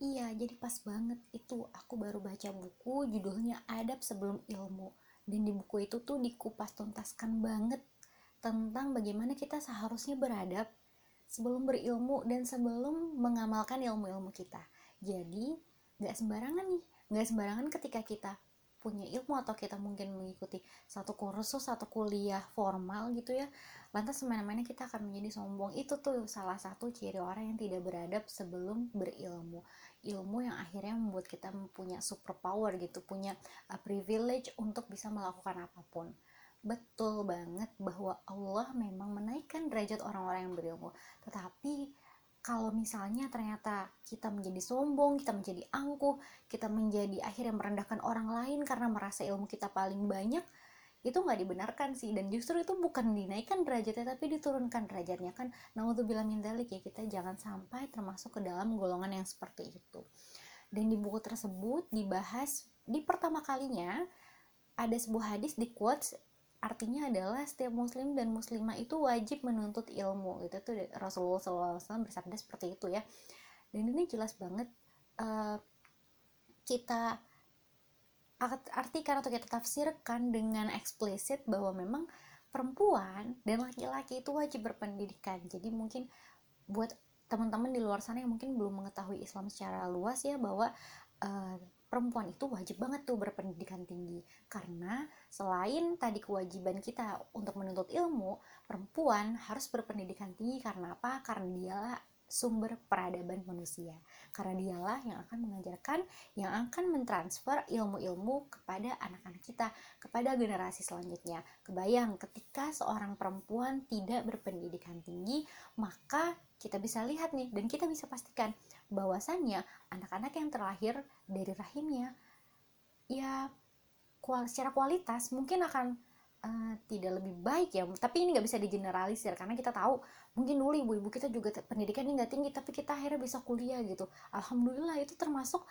iya jadi pas banget. Itu aku baru baca buku judulnya Adab Sebelum Ilmu. Dan di buku itu tuh dikupas tuntaskan banget tentang bagaimana kita seharusnya beradab sebelum berilmu dan sebelum mengamalkan ilmu-ilmu kita. Jadi nggak sembarangan nih. Nggak sembarangan ketika kita punya ilmu atau kita mungkin mengikuti satu kursus atau kuliah formal gitu ya lantas semena-mena kita akan menjadi sombong. Itu tuh salah satu ciri orang yang tidak beradab sebelum berilmu. Ilmu yang akhirnya membuat kita punya super power gitu punya uh, privilege untuk bisa melakukan apa pun. Betul banget bahwa Allah memang menaikkan derajat orang-orang yang berilmu. Tetapi kalau misalnya ternyata kita menjadi sombong, kita menjadi angkuh, kita menjadi akhirnya merendahkan orang lain karena merasa ilmu kita paling banyak, itu nggak dibenarkan sih. Dan justru itu bukan dinaikkan derajatnya tapi diturunkan derajatnya kan. Naudzubillah min dalik ya kita jangan sampai termasuk ke dalam golongan yang seperti itu. Dan di buku tersebut dibahas di pertama kalinya ada sebuah hadis di quotes artinya adalah setiap muslim dan muslimah itu wajib menuntut ilmu gitu. Tuh Rasulullah SAW bersabda seperti itu ya. Dan ini jelas banget uh, kita artikan atau kita tafsirkan dengan eksplisit bahwa memang perempuan dan laki-laki itu wajib berpendidikan. Jadi mungkin buat teman-teman di luar sana yang mungkin belum mengetahui Islam secara luas ya bahwa uh, perempuan itu wajib banget tuh berpendidikan tinggi. Karena selain tadi kewajiban kita untuk menuntut ilmu perempuan harus berpendidikan tinggi karena apa? Karena dia sumber peradaban manusia. Karena dialah yang akan mengajarkan yang akan mentransfer ilmu-ilmu kepada anak-anak kita kepada generasi selanjutnya. Kebayang ketika seorang perempuan tidak berpendidikan tinggi maka kita bisa lihat nih dan kita bisa pastikan bahwasannya anak-anak yang terlahir dari rahimnya ya kual secara kualitas mungkin akan uh, tidak lebih baik ya. Tapi ini nggak bisa digeneralisir karena kita tahu mungkin dulu ibu-ibu kita juga pendidikannya nggak tinggi tapi kita akhirnya bisa kuliah gitu. Alhamdulillah itu termasuk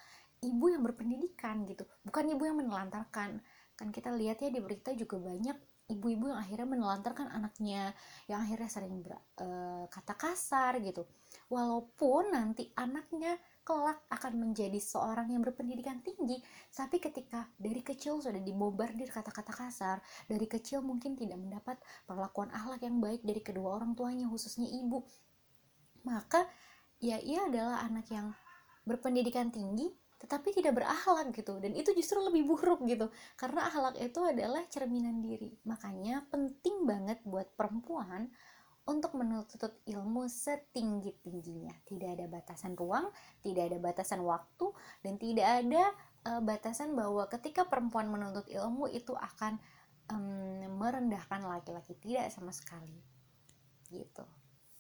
ibu yang berpendidikan gitu bukan ibu yang menelantarkan. Kan kita lihat ya di berita juga banyak ibu-ibu yang akhirnya menelantarkan anaknya yang akhirnya sering ber, uh, kata kasar gitu. Walaupun nanti anaknya kelak akan menjadi seorang yang berpendidikan tinggi tapi ketika dari kecil sudah dibombardir kata-kata kasar dari kecil mungkin tidak mendapat perlakuan akhlak yang baik dari kedua orang tuanya khususnya ibu. Maka ya ia adalah anak yang berpendidikan tinggi tetapi tidak berakhlak gitu dan itu justru lebih buruk gitu karena akhlak itu adalah cerminan diri makanya penting banget buat perempuan untuk menuntut ilmu setinggi-tingginya. Tidak ada batasan ruang, tidak ada batasan waktu, dan tidak ada uh, batasan bahwa ketika perempuan menuntut ilmu itu akan um, merendahkan laki-laki. Tidak sama sekali. Gitu.